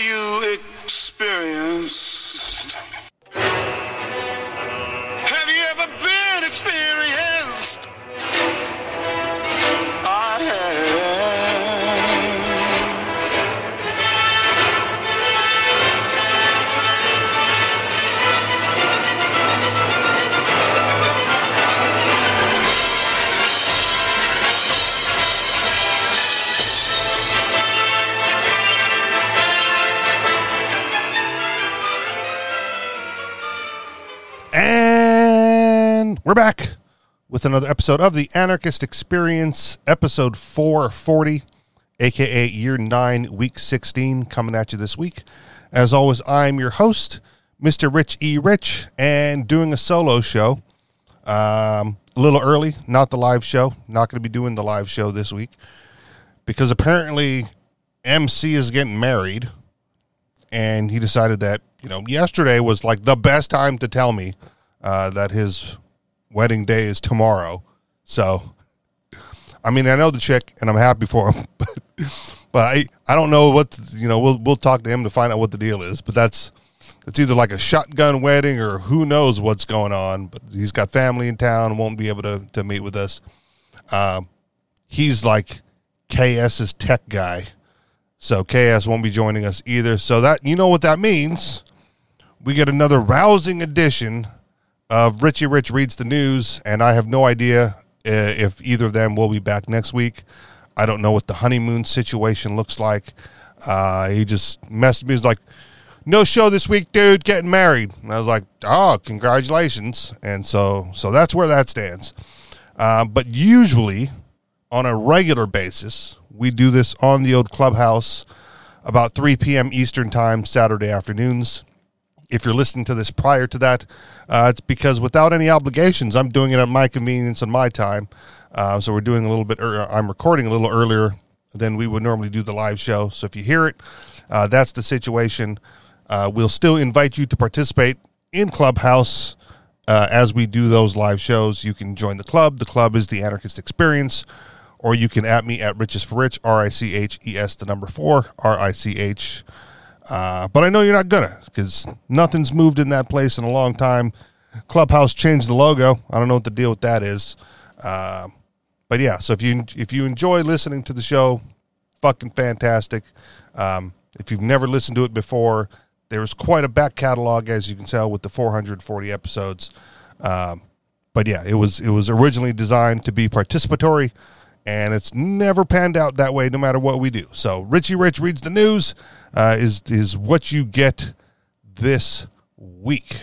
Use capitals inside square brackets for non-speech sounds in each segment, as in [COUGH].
You experienced? We're back with another episode of the Anarchist Experience, episode 440, aka year 9, week 16, coming at you this week. As always, I'm your host, Mr. Rich E. Rich, and doing a solo show. Um, a little early, not the live show. Not going to be doing the live show this week because apparently MC is getting married and he decided that you know yesterday was like the best time to tell me uh, that his wedding day is tomorrow. So, I mean, I know the chick, and I'm happy for him, [LAUGHS] but, but I I don't know what you know. We'll we'll talk to him to find out what the deal is. But that's it's either like a shotgun wedding or who knows what's going on. But he's got family in town, won't be able to to meet with us. Um, he's like KS's tech guy. So KS won't be joining us either. So that you know what that means. We get another rousing edition of Richie Rich reads the news, and I have no idea uh, if either of them will be back next week. I don't know what the honeymoon situation looks like. Uh, he just messaged me. He's like, "No show this week, dude. Getting married." And I was like, "Oh, congratulations!" And so, so that's where that stands. Uh, but usually, on a regular basis, we do this on the old clubhouse about 3 p.m. Eastern Time, Saturday afternoons. If you're listening to this prior to that, uh, it's because without any obligations, I'm doing it at my convenience and my time. Uh, so we're doing a little bit, ear I'm recording a little earlier than we would normally do the live show. So if you hear it, uh, that's the situation. Uh, we'll still invite you to participate in Clubhouse uh, as we do those live shows. You can join the club. The club is the Anarchist Experience or you can at me at Riches for Rich, R I C H E S, the number four, R I C H. Uh, but I know you're not gonna because nothing's moved in that place in a long time. Clubhouse changed the logo. I don't know what the deal with that is. Uh, but yeah, so if you if you enjoy listening to the show, fucking fantastic. Um, if you've never listened to it before, there's quite a back catalog as you can tell with the 440 episodes. Um, but yeah, it was it was originally designed to be participatory and it's never panned out that way no matter what we do. So Richie Rich reads the news uh, is is what you get this week.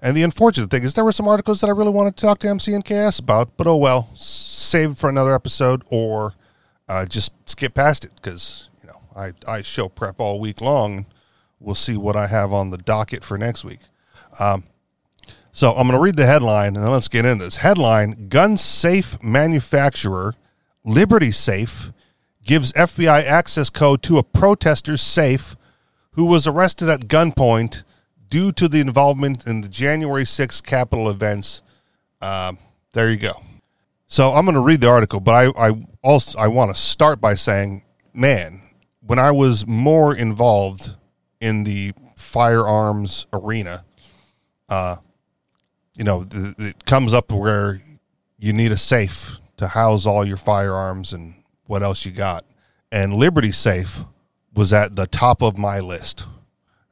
And the unfortunate thing is there were some articles that I really wanted to talk to MC and KS about, but oh well, save for another episode or uh, just skip past it because you know I I show prep all week long. We'll see what I have on the docket for next week. Um, so I'm going to read the headline and then let's get into this. Headline Gun safe manufacturer Liberty Safe gives FBI access code to a protester's safe who was arrested at gunpoint due to the involvement in the January 6th Capitol events. Uh, there you go. So I'm going to read the article, but I, I also I want to start by saying, man, when I was more involved in the firearms arena, uh, you know, th- it comes up where you need a safe to house all your firearms and what else you got. And Liberty Safe was at the top of my list.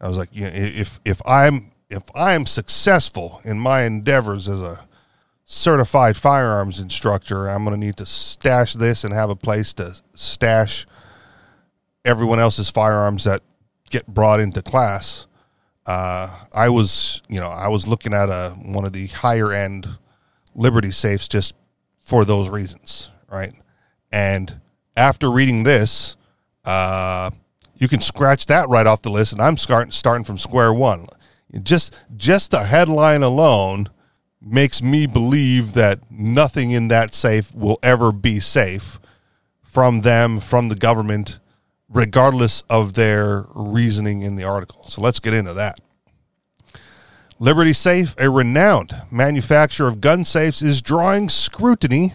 I was like, you know, if if I'm if I'm successful in my endeavors as a certified firearms instructor, I'm going to need to stash this and have a place to stash everyone else's firearms that get brought into class uh, I was, you know, I was looking at a one of the higher end Liberty safes just for those reasons, right? And after reading this, uh, you can scratch that right off the list, and I'm starting starting from square one. Just just the headline alone makes me believe that nothing in that safe will ever be safe from them, from the government, regardless of their reasoning in the article. So let's get into that. Liberty Safe, a renowned manufacturer of gun safes, is drawing scrutiny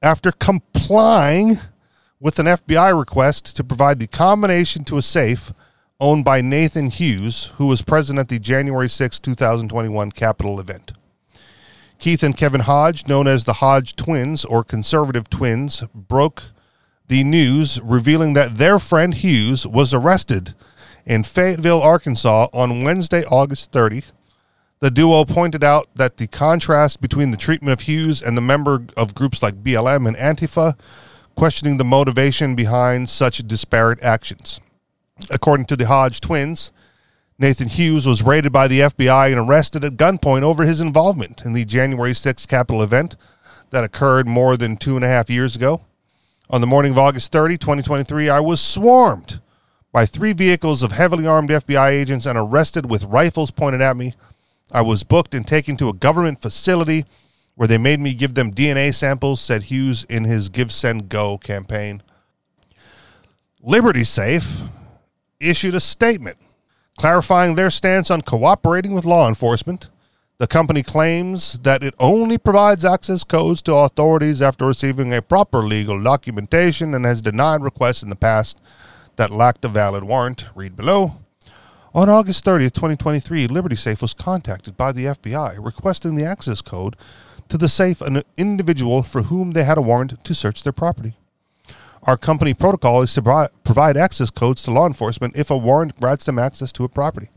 after complying with an FBI request to provide the combination to a safe owned by Nathan Hughes, who was present at the January 6, 2021 Capitol event. Keith and Kevin Hodge, known as the Hodge twins or conservative twins, broke the news revealing that their friend Hughes was arrested in Fayetteville, Arkansas on Wednesday, August 30. The duo pointed out that the contrast between the treatment of Hughes and the member of groups like BLM and Antifa, questioning the motivation behind such disparate actions. According to the Hodge twins, Nathan Hughes was raided by the FBI and arrested at gunpoint over his involvement in the January 6th Capitol event that occurred more than two and a half years ago. On the morning of August 30, 2023, I was swarmed by three vehicles of heavily armed FBI agents and arrested with rifles pointed at me. I was booked and taken to a government facility where they made me give them DNA samples, said Hughes in his GiveSendGo campaign. Liberty Safe issued a statement clarifying their stance on cooperating with law enforcement. The company claims that it only provides access codes to authorities after receiving a proper legal documentation and has denied requests in the past that lacked a valid warrant. Read below. On August 30th, 2023, Liberty Safe was contacted by the FBI requesting the access code to the safe an individual for whom they had a warrant to search their property. Our company protocol is to provide access codes to law enforcement if a warrant grants them access to a property.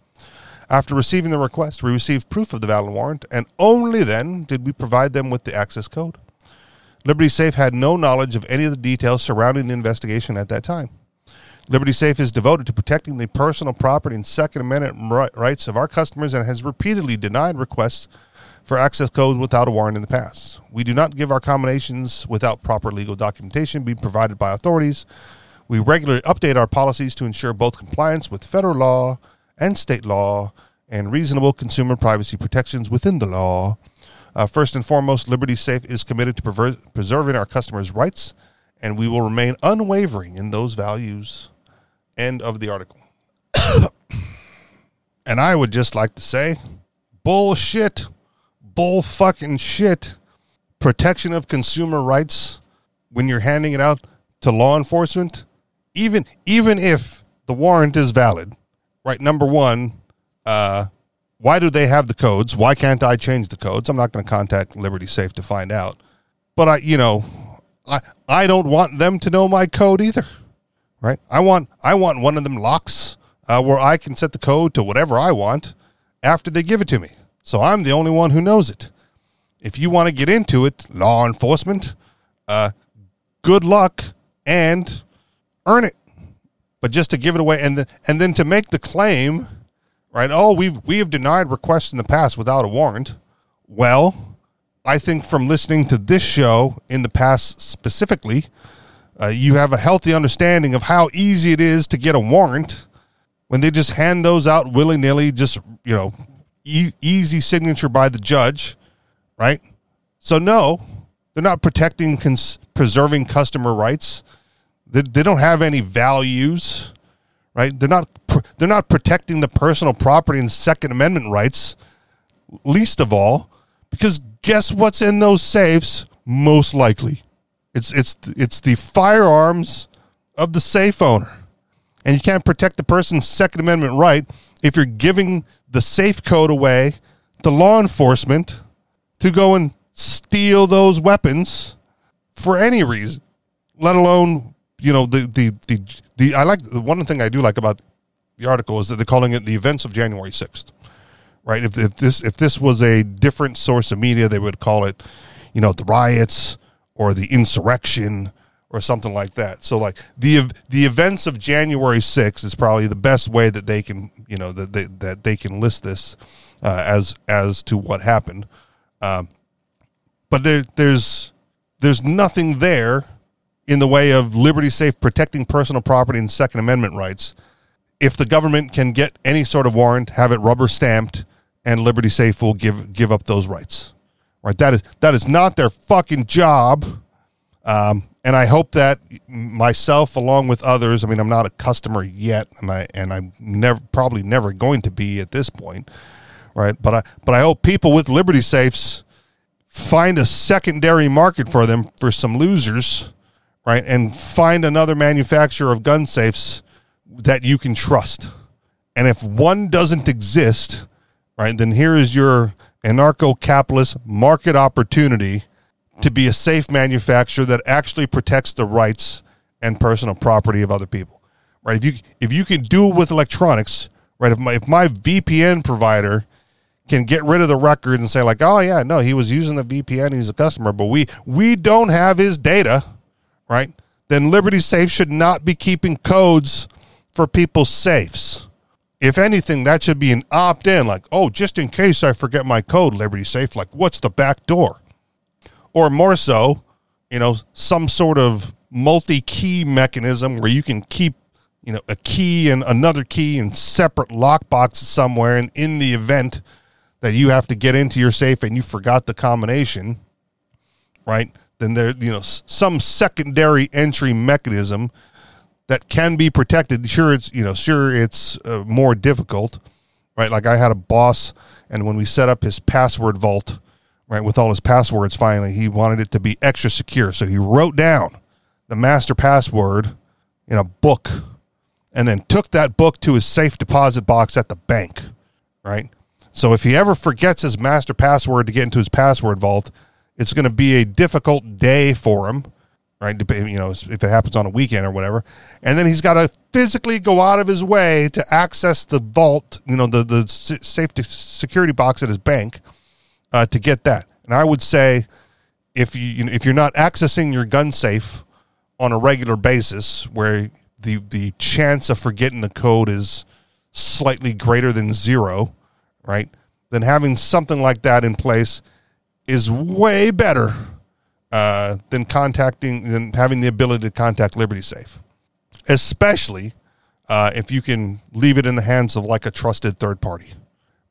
After receiving the request, we received proof of the valid warrant, and only then did we provide them with the access code. Liberty Safe had no knowledge of any of the details surrounding the investigation at that time. Liberty Safe is devoted to protecting the personal property and Second Amendment rights of our customers and has repeatedly denied requests for access codes without a warrant in the past. We do not give our combinations without proper legal documentation being provided by authorities. We regularly update our policies to ensure both compliance with federal law and state law and reasonable consumer privacy protections within the law. Uh, first and foremost, Liberty Safe is committed to prever- preserving our customers' rights, and we will remain unwavering in those values. End of the article. [COUGHS] and I would just like to say, bullshit bull fucking shit protection of consumer rights when you're handing it out to law enforcement even even if the warrant is valid right number one uh why do they have the codes? Why can't i change the codes? I'm not going to contact liberty safe to find out. But i you know i i don't want them to know my code either right? I want i want one of them locks uh, where i can set the code to whatever i want after they give it to me. So I'm the only one who knows it. If you want to get into it, law enforcement, uh, good luck and earn it. But just to give it away and the, and then to make the claim, right? Oh, we've we have denied requests in the past without a warrant. Well, I think from listening to this show in the past specifically, uh, you have a healthy understanding of how easy it is to get a warrant when they just hand those out willy nilly, just you know, e- easy signature by the judge, right? So no, they're not protecting, cons- preserving customer rights. They, they don't have any values, right? They're not they're not protecting the personal property and Second Amendment rights. Least of all, because guess what's in those safes? Most likely, it's it's it's the firearms of the safe owner, and you can't protect the person's Second Amendment right if you're giving the safe code away to law enforcement to go and steal those weapons for any reason, let alone you know the the the, the I like the one thing I do like about the article is that they're calling it the events of January sixth, right? If, if this if this was a different source of media, they would call it, you know, the riots or the insurrection or something like that. So like the the events of January 6th is probably the best way that they can you know that they, that they can list this uh, as as to what happened. Um, but there there's there's nothing there in the way of liberty safe protecting personal property and Second Amendment rights. If the government can get any sort of warrant, have it rubber stamped, and Liberty Safe will give give up those rights. Right? That is that is not their fucking job. Um, and I hope that myself, along with others, I mean, I'm not a customer yet, and I and I'm never probably never going to be at this point, right? But I but I hope people with Liberty safes find a secondary market for them for some losers, right? And find another manufacturer of gun safes that you can trust, And if one doesn't exist, right, then here is your anarcho capitalist market opportunity to be a safe manufacturer that actually protects the rights and personal property of other people. Right? If you if you can do it with electronics, right? If my if my VPN provider can get rid of the record and say like, "Oh yeah, no, he was using the VPN, he's a customer, but we we don't have his data," right? Then Liberty Safe should not be keeping codes for people's safes. If anything, that should be an opt-in like, "Oh, just in case I forget my code, Liberty Safe, like what's the back door?" Or more so, you know, some sort of multi-key mechanism where you can keep you know a key and another key in separate lockboxes somewhere and in the event that you have to get into your safe and you forgot the combination right then there you know some secondary entry mechanism that can be protected. Sure it's you know sure it's uh, more difficult right? Like i had a boss and when we set up his password vault right with all his passwords finally he wanted it to be extra secure. So he wrote down the master password in a book and then took that book to his safe deposit box at the bank, right? So if he ever forgets his master password to get into his password vault, it's going to be a difficult day for him, right? You know, if it happens on a weekend or whatever. And then he's got to physically go out of his way to access the vault, you know, the the safety security box at his bank uh, to get that. And I would say if you, if you're not accessing your gun safe on a regular basis, where the the chance of forgetting the code is slightly greater than zero, right? Then having something like that in place is way better uh, than contacting than having the ability to contact Liberty Safe, especially uh, if you can leave it in the hands of like a trusted third party.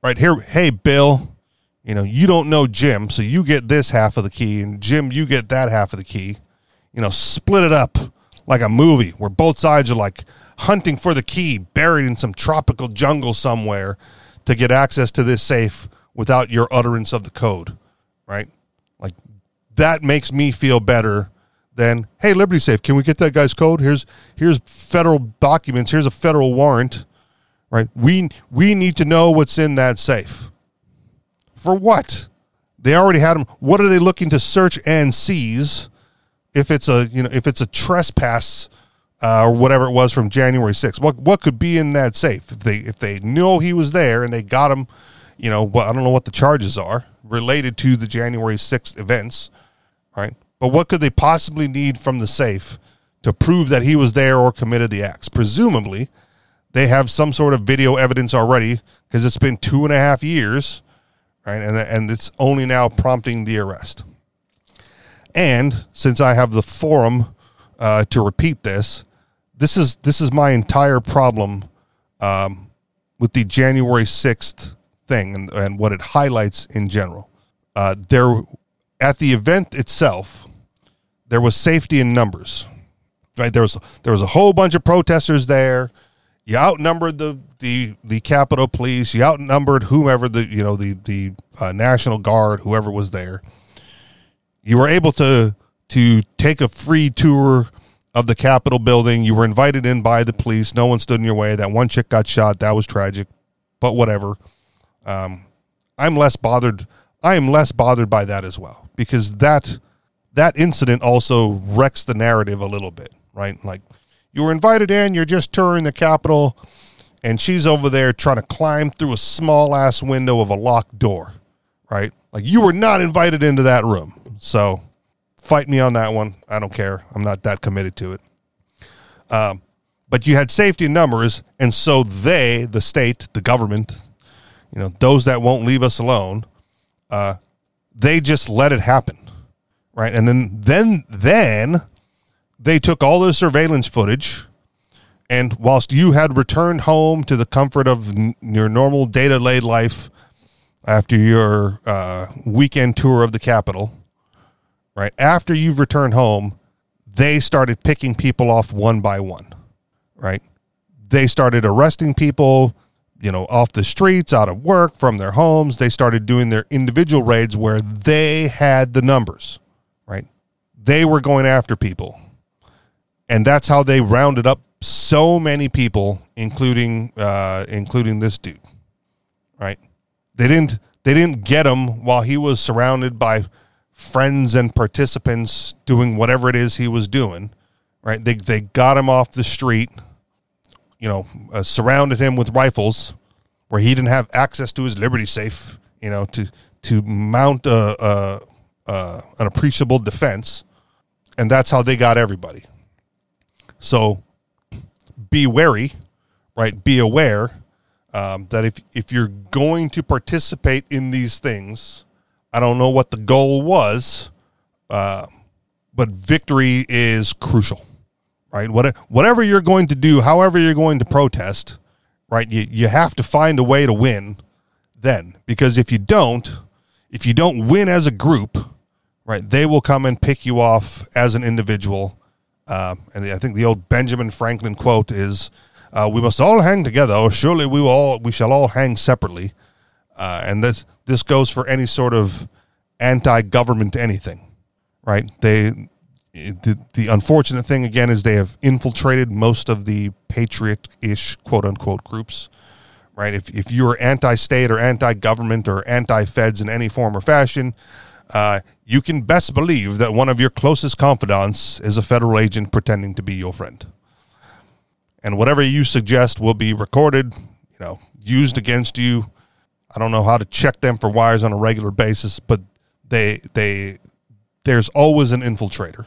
Right here, hey Bill, you know you don't know Jim, so you get this half of the key, and Jim, you get that half of the key. You know, split it up like a movie where both sides are like hunting for the key buried in some tropical jungle somewhere to get access to this safe without your utterance of the code, right? Like that makes me feel better than hey Liberty Safe, can we get that guy's code? Here's here's federal documents, here's a federal warrant, right? We we need to know what's in that safe. For what? They already had them. What are they looking to search and seize? if it's a you know if it's a trespass uh, or whatever it was from January 6th. What what could be in that safe if they if they know he was there and they got him, you know, well, I don't know what the charges are related to the January 6th events, right? But what could they possibly need from the safe to prove that he was there or committed the acts? Presumably, they have some sort of video evidence already because it's been two and a half years, right? And and it's only now prompting the arrest. And since I have the forum uh, to repeat this, this is this is my entire problem um, with the January sixth thing and, and what it highlights in general. Uh, there, at the event itself, there was safety in numbers. Right there was there was a whole bunch of protesters there. You outnumbered the the the Capitol Police. You outnumbered whomever the you know the the uh, National Guard, whoever was there you were able to to take a free tour of the Capitol building. You were invited in by the police. No one stood in your way. That one chick got shot. That was tragic, but whatever. Um, I'm less bothered. I am less bothered by that as well because that that incident also wrecks the narrative a little bit, right? Like you were invited in. You're just touring the Capitol, and she's over there trying to climb through a small ass window of a locked door, right? Like you were not invited into that room. So fight me on that one. I don't care. I'm not that committed to it. Um, but you had safety numbers, and so they, the state, the government, you know, those that won't leave us alone, uh, they just let it happen, right? And then, then, then they took all the surveillance footage, and whilst you had returned home to the comfort of n- your normal day-to-day life after your uh, weekend tour of the capital, right? After you've returned home, they started picking people off one by one, right? They started arresting people, you know, off the streets, out of work, from their homes. They started doing their individual raids where they had the numbers, right? They were going after people. And that's how they rounded up so many people, including uh, including this dude. Right? They didn't they didn't get him while he was surrounded by friends and participants doing whatever it is he was doing. Right? They they got him off the street. You know, uh, surrounded him with rifles, where he didn't have access to his Liberty safe. You know, to to mount a, a, a an appreciable defense, and that's how they got everybody. So be wary, right? Be aware um, that if if you're going to participate in these things, I don't know what the goal was, uh, but victory is crucial, right? What, whatever you're going to do, however you're going to protest, right? You you have to find a way to win, then because if you don't, if you don't win as a group, right, they will come and pick you off as an individual uh, and the, I think the old Benjamin Franklin quote is, uh, "We must all hang together, or surely we will all we shall all hang separately." Uh, and this this goes for any sort of anti-government anything, right? They the, the unfortunate thing again is they have infiltrated most of the patriot-ish quote unquote groups right if, if you're anti-state or anti-government or anti-feds in any form or fashion uh, you can best believe that one of your closest confidants is a federal agent pretending to be your friend. And whatever you suggest will be recorded, you know, used against you. I don't know how to check them for wires on a regular basis, but they they there's always an infiltrator,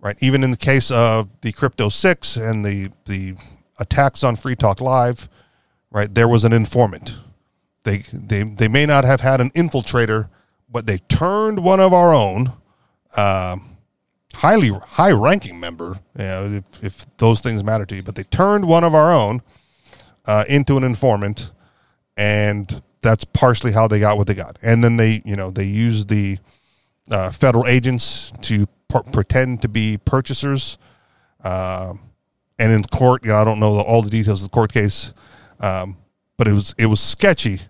right? Even in the case of the Crypto Six and the the attacks on Free Talk Live, right? There was an informant. They they they may not have had an infiltrator but they turned one of our own, uh, highly high ranking member, you know, if, if those things matter to you, but they turned one of our own uh, into an informant, and that's partially how they got what they got. And then they, you know, they used the uh, federal agents to pretend to be purchasers. Uh, and in court, you know, I don't know all the details of the court case, um, but it was it was sketchy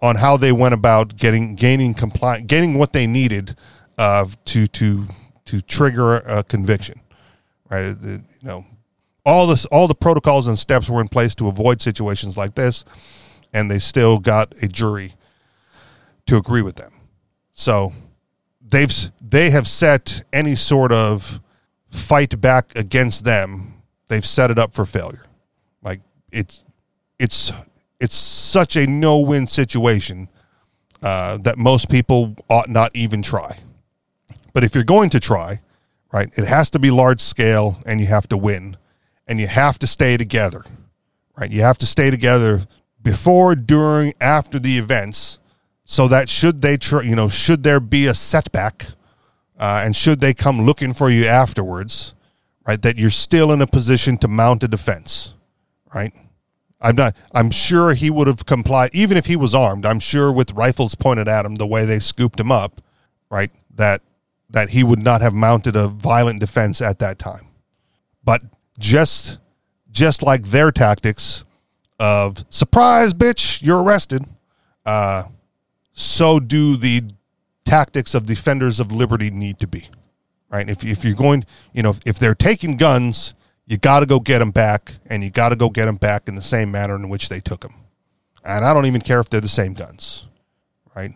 on how they went about getting gaining compli- gaining what they needed uh, to to to trigger a conviction. Right, you know, all this all the protocols and steps were in place to avoid situations like this, and they still got a jury to agree with them. So they've they have set any sort of fight back against them. They've set it up for failure. Like it's it's it's such a no win situation uh, that most people ought not even try. But if you're going to try, right, it has to be large scale and you have to win and you have to stay together, right? You have to stay together before, during, after the events so that should they, try, you know, should there be a setback uh, and should they come looking for you afterwards, right, that you're still in a position to mount a defense, right? I'm not. I'm sure he would have complied, even if he was armed. I'm sure with rifles pointed at him, the way they scooped him up, right? That that he would not have mounted a violent defense at that time. But just just like their tactics of surprise, bitch, you're arrested. Uh, so do the tactics of defenders of liberty need to be, right? If if you're going, you know, if they're taking guns you got to go get them back, and you got to go get them back in the same manner in which they took them. And I don't even care if they're the same guns, right?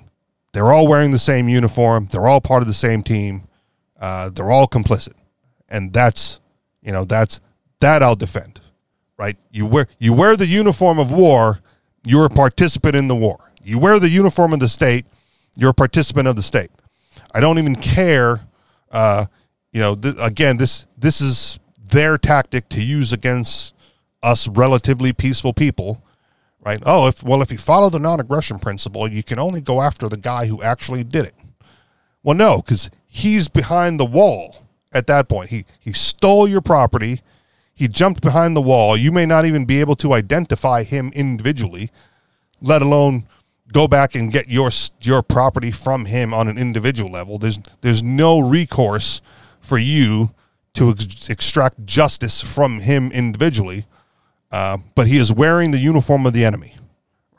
They're all wearing the same uniform. They're all part of the same team. Uh, they're all complicit, and that's you know that's that I'll defend, right? You wear you wear the uniform of war. You're a participant in the war. You wear the uniform of the state. You're a participant of the state. I don't even care. Uh, you know, th- again, this this is their tactic to use against us relatively peaceful people right oh if well if you follow the non-aggression principle you can only go after the guy who actually did it well no because he's behind the wall at that point he he stole your property he jumped behind the wall you may not even be able to identify him individually let alone go back and get your your property from him on an individual level there's there's no recourse for you to ex- extract justice from him individually, uh, but he is wearing the uniform of the enemy,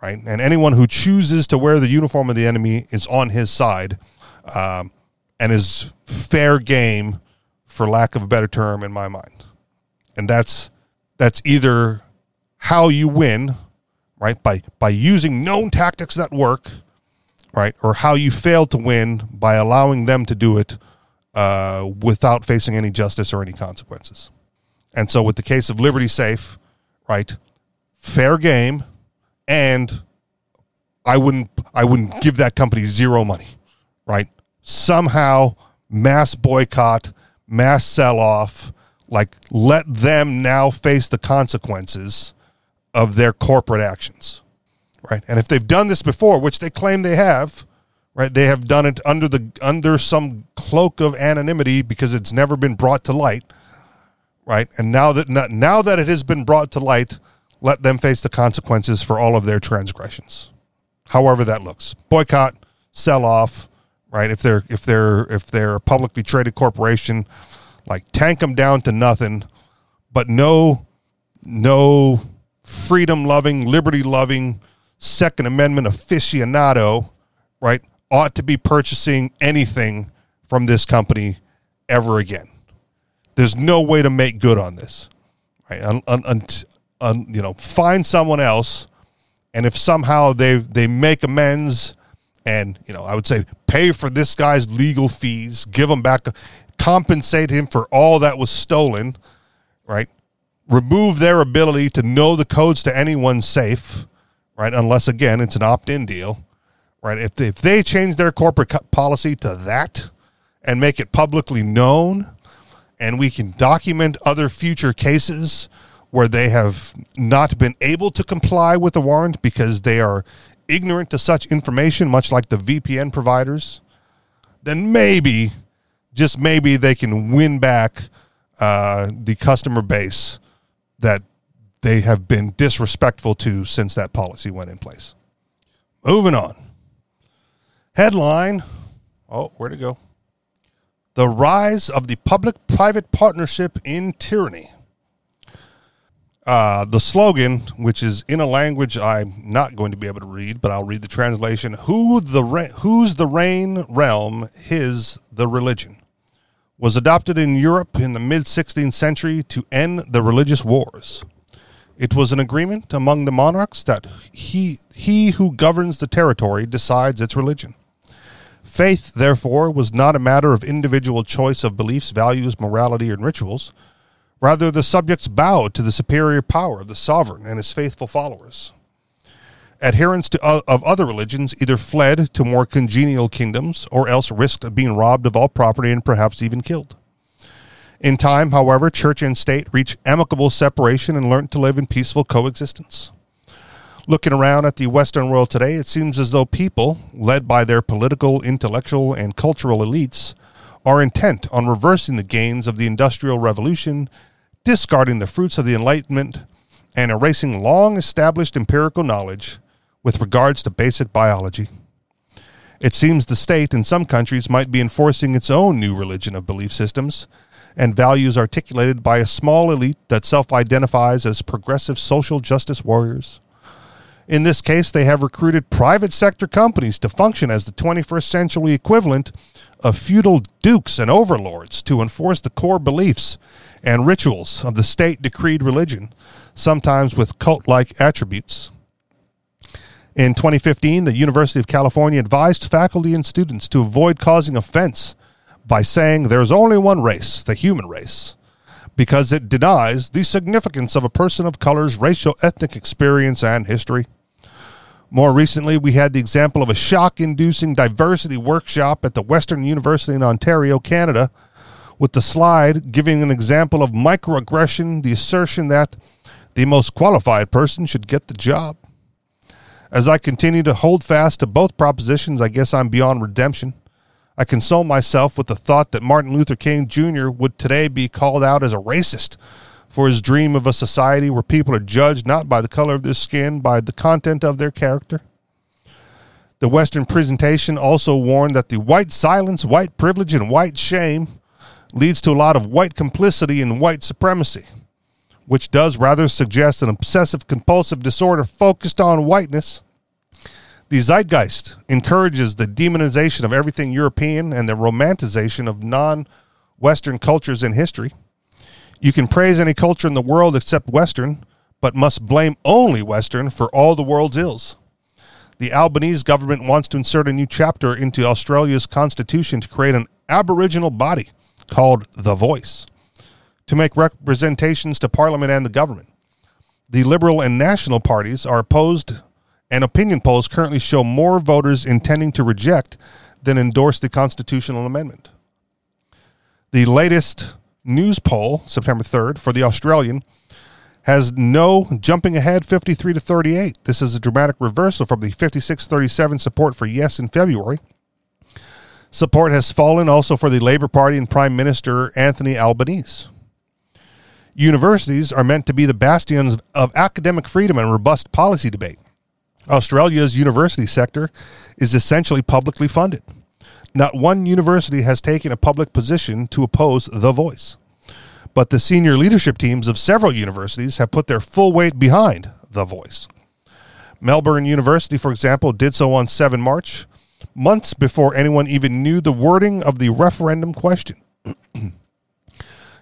right? And anyone who chooses to wear the uniform of the enemy is on his side um, and is fair game, for lack of a better term, in my mind. And that's that's either how you win, right? By by using known tactics that work, right? Or how you fail to win by allowing them to do it uh, without facing any justice or any consequences. And so, with the case of Liberty Safe, right? Fair game, and I wouldn't I wouldn't give that company zero money, right? Somehow mass boycott, mass sell off, like let them now face the consequences of their corporate actions. Right? And if they've done this before, which they claim they have, right? They have done it under the under some cloak of anonymity because it's never been brought to light, right? And now that now that it has been brought to light, let them face the consequences for all of their transgressions however that looks. Boycott, sell off, right? If they're if they're if they're a publicly traded corporation, like tank them down to nothing, but no no freedom loving, liberty loving, Second Amendment aficionado, right? Ought to be purchasing anything from this company ever again. There's no way to make good on this, right? Un, un, un, you know, find someone else and if somehow they they make amends and you know i would say pay for this guy's legal fees give him back compensate him for all that was stolen right remove their ability to know the codes to anyone's safe right? Unless again it's an opt-in deal right? If they, if they change their corporate policy to that and make it publicly known and we can document other future cases where they have not been able to comply with the warrant because they are ignorant to such information, much like the VPN providers, then maybe, just maybe, they can win back uh, the customer base that they have been disrespectful to since that policy went in place. Moving on. Headline. Oh, where'd it go? The rise of the public private partnership in tyranny. Uh, the slogan, which is in a language I'm not going to be able to read, but I'll read the translation: "Who the re- the reign realm, his the religion," was adopted in Europe in the mid 16th century to end the religious wars. It was an agreement among the monarchs that he he who governs the territory decides its religion. Faith, therefore, was not a matter of individual choice of beliefs, values, morality, and rituals Rather, the subjects bowed to the superior power of the sovereign and his faithful followers. Adherents to, uh, of other religions either fled to more congenial kingdoms or else risked being robbed of all property and perhaps even killed. In time, however, church and state reached amicable separation and learned to live in peaceful coexistence. Looking around at the Western world today, it seems as though people, led by their political, intellectual, and cultural elites, are intent on reversing the gains of the Industrial Revolution discarding the fruits of the Enlightenment, and erasing long established empirical knowledge with regards to basic biology. It seems the state in some countries might be enforcing its own new religion of belief systems and values articulated by a small elite that self identifies as progressive social justice warriors. In this case, they have recruited private sector companies to function as the 21st century equivalent of feudal dukes and overlords to enforce the core beliefs and rituals of the state decreed religion, sometimes with cult like attributes. In 2015, the University of California advised faculty and students to avoid causing offense by saying there's only one race, the human race, because it denies the significance of a person of color's racial ethnic experience and history. More recently, we had the example of a shock inducing diversity workshop at the Western University in Ontario, Canada, with the slide giving an example of microaggression, the assertion that the most qualified person should get the job. As I continue to hold fast to both propositions, I guess I'm beyond redemption. I console myself with the thought that Martin Luther King Jr. would today be called out as a racist for his dream of a society where people are judged not by the color of their skin, by the content of their character. The Western presentation also warned that the white silence, white privilege, and white shame leads to a lot of white complicity and white supremacy, which does rather suggest an obsessive compulsive disorder focused on whiteness. The zeitgeist encourages the demonization of everything European and the romanticization of non Western cultures and history. You can praise any culture in the world except Western, but must blame only Western for all the world's ills. The Albanese government wants to insert a new chapter into Australia's constitution to create an Aboriginal body called The Voice to make representations to Parliament and the government. The Liberal and National parties are opposed, and opinion polls currently show more voters intending to reject than endorse the constitutional amendment. The latest Newspoll, September 3rd, for the Australian has no jumping ahead 53 to 38. This is a dramatic reversal from the 56 37 support for yes in February. Support has fallen also for the Labour Party and Prime Minister Anthony Albanese. Universities are meant to be the bastions of academic freedom and robust policy debate. Australia's university sector is essentially publicly funded. Not one university has taken a public position to oppose the voice. But the senior leadership teams of several universities have put their full weight behind the voice. Melbourne University, for example, did so on 7 March, months before anyone even knew the wording of the referendum question. [CLEARS THROAT]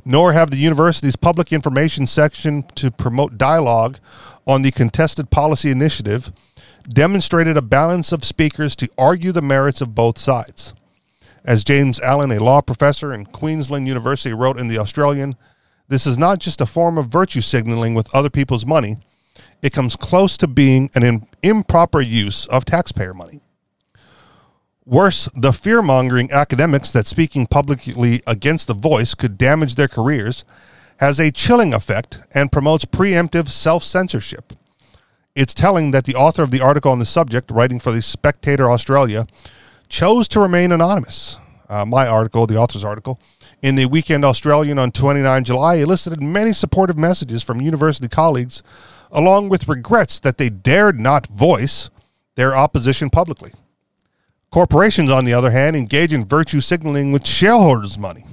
Nor have the university's public information section to promote dialogue on the contested policy initiative demonstrated a balance of speakers to argue the merits of both sides. As James Allan, a law professor in Queensland University, wrote in The Australian, this is not just a form of virtue signaling with other people's money, it comes close to being an improper use of taxpayer money. Worse, the fear mongering academics that speaking publicly against the voice could damage their careers has a chilling effect and promotes preemptive self censorship. It's telling that the author of the article on the subject, writing for the Spectator Australia, chose to remain anonymous. Uh, my article, the author's article, in the Weekend Australian on 29 July elicited many supportive messages from university colleagues, along with regrets that they dared not voice their opposition publicly. Corporations, on the other hand, engage in virtue signaling with shareholders' money.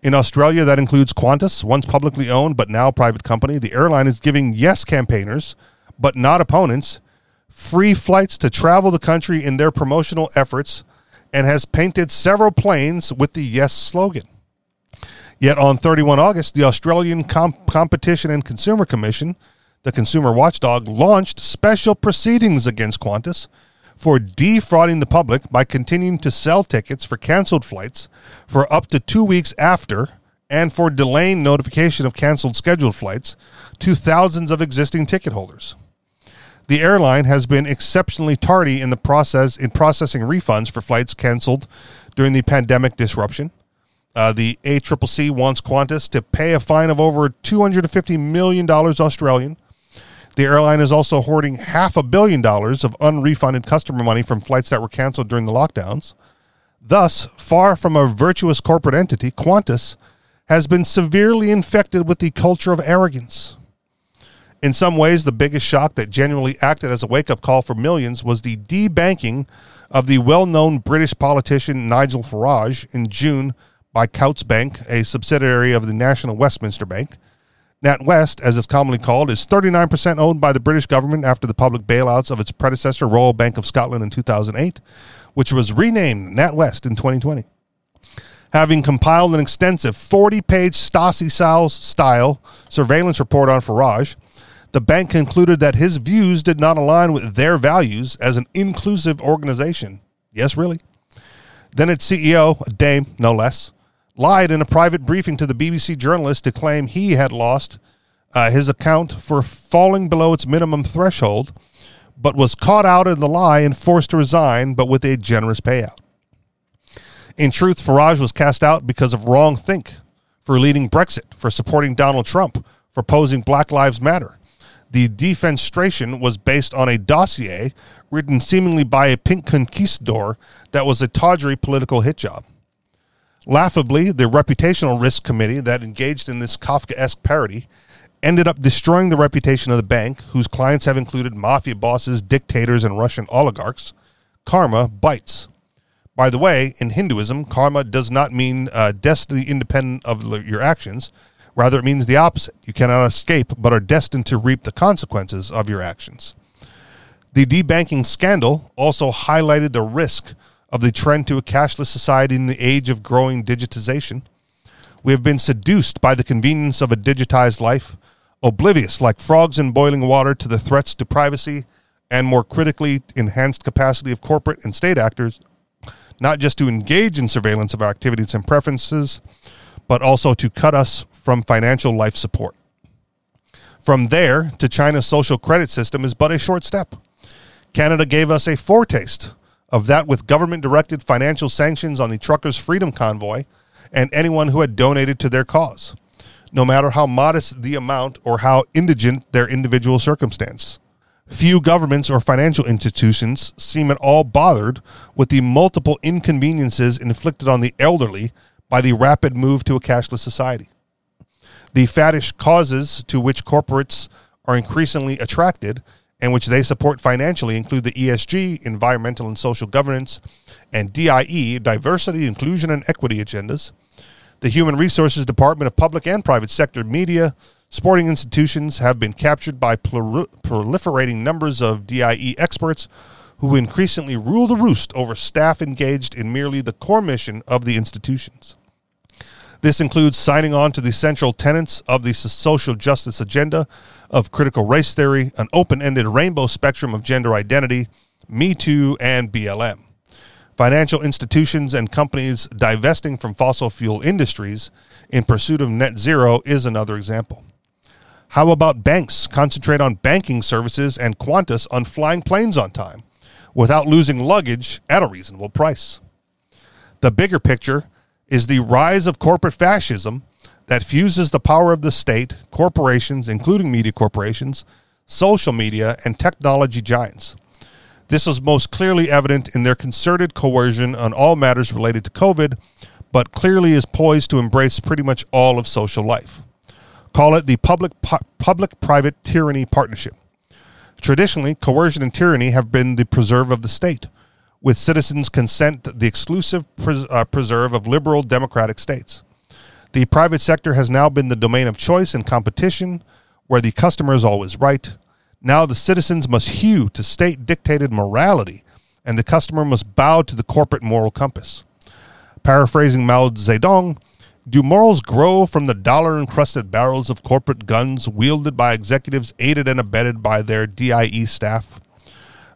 In Australia, that includes Qantas, once publicly owned but now private company. The airline is giving yes campaigners, but not opponents, free flights to travel the country in their promotional efforts and has painted several planes with the yes slogan. Yet on 31 August, the Australian Com- Competition and Consumer Commission, the consumer watchdog, launched special proceedings against Qantas for defrauding the public by continuing to sell tickets for canceled flights for up to two weeks after and for delaying notification of canceled scheduled flights to thousands of existing ticket holders. The airline has been exceptionally tardy in the process in processing refunds for flights canceled during the pandemic disruption. Uh, the ACCC wants Qantas to pay a fine of over $250 million Australian. The airline is also hoarding half a billion dollars of unrefunded customer money from flights that were canceled during the lockdowns. Thus, far from a virtuous corporate entity, Qantas has been severely infected with the culture of arrogance. In some ways, the biggest shock that genuinely acted as a wake up call for millions was the debanking of the well known British politician Nigel Farage in June by Coutts Bank, a subsidiary of the National Westminster Bank. NatWest, as it's commonly called, is 39% owned by the British government after the public bailouts of its predecessor, Royal Bank of Scotland, in 2008, which was renamed NatWest in 2020. Having compiled an extensive 40 page Stasi style surveillance report on Farage, the bank concluded that his views did not align with their values as an inclusive organization. Yes, really. Then its CEO, a Dame, no less, lied in a private briefing to the BBC journalist to claim he had lost uh, his account for falling below its minimum threshold, but was caught out in the lie and forced to resign, but with a generous payout. In truth, Farage was cast out because of wrong think, for leading Brexit, for supporting Donald Trump, for posing Black Lives Matter, the defenestration was based on a dossier written seemingly by a pink conquistador that was a tawdry political hit job. Laughably, the reputational risk committee that engaged in this Kafkaesque parody ended up destroying the reputation of the bank, whose clients have included mafia bosses, dictators, and Russian oligarchs. Karma bites. By the way, in Hinduism, karma does not mean uh, destiny independent of your actions, Rather, it means the opposite. You cannot escape, but are destined to reap the consequences of your actions. The debanking scandal also highlighted the risk of the trend to a cashless society in the age of growing digitization. We have been seduced by the convenience of a digitized life, oblivious like frogs in boiling water to the threats to privacy and more critically enhanced capacity of corporate and state actors not just to engage in surveillance of our activities and preferences, but also to cut us from financial life support. From there to China's social credit system is but a short step. Canada gave us a foretaste of that with government directed financial sanctions on the Truckers' Freedom Convoy and anyone who had donated to their cause, no matter how modest the amount or how indigent their individual circumstance. Few governments or financial institutions seem at all bothered with the multiple inconveniences inflicted on the elderly by the rapid move to a cashless society. The faddish causes to which corporates are increasingly attracted and which they support financially include the ESG, environmental and social governance, and DIE, diversity, inclusion, and equity agendas, the Human Resources Department of public and private sector media, sporting institutions have been captured by proliferating numbers of DIE experts who increasingly rule the roost over staff engaged in merely the core mission of the institutions. This includes signing on to the central tenets of the social justice agenda of critical race theory, an open ended rainbow spectrum of gender identity, Me Too, and BLM. Financial institutions and companies divesting from fossil fuel industries in pursuit of net zero is another example. How about banks concentrate on banking services and Qantas on flying planes on time without losing luggage at a reasonable price? The bigger picture is the rise of corporate fascism that fuses the power of the state, corporations, including media corporations, social media, and technology giants. This is most clearly evident in their concerted coercion on all matters related to COVID, but clearly is poised to embrace pretty much all of social life. Call it the public public private tyranny partnership. Traditionally, coercion and tyranny have been the preserve of the state with citizens' consent the exclusive pres- uh, preserve of liberal democratic states. The private sector has now been the domain of choice and competition, where the customer is always right. Now the citizens must hew to state dictated morality, and the customer must bow to the corporate moral compass. Paraphrasing Mao Zedong, do morals grow from the dollar encrusted barrels of corporate guns wielded by executives aided and abetted by their DIE staff?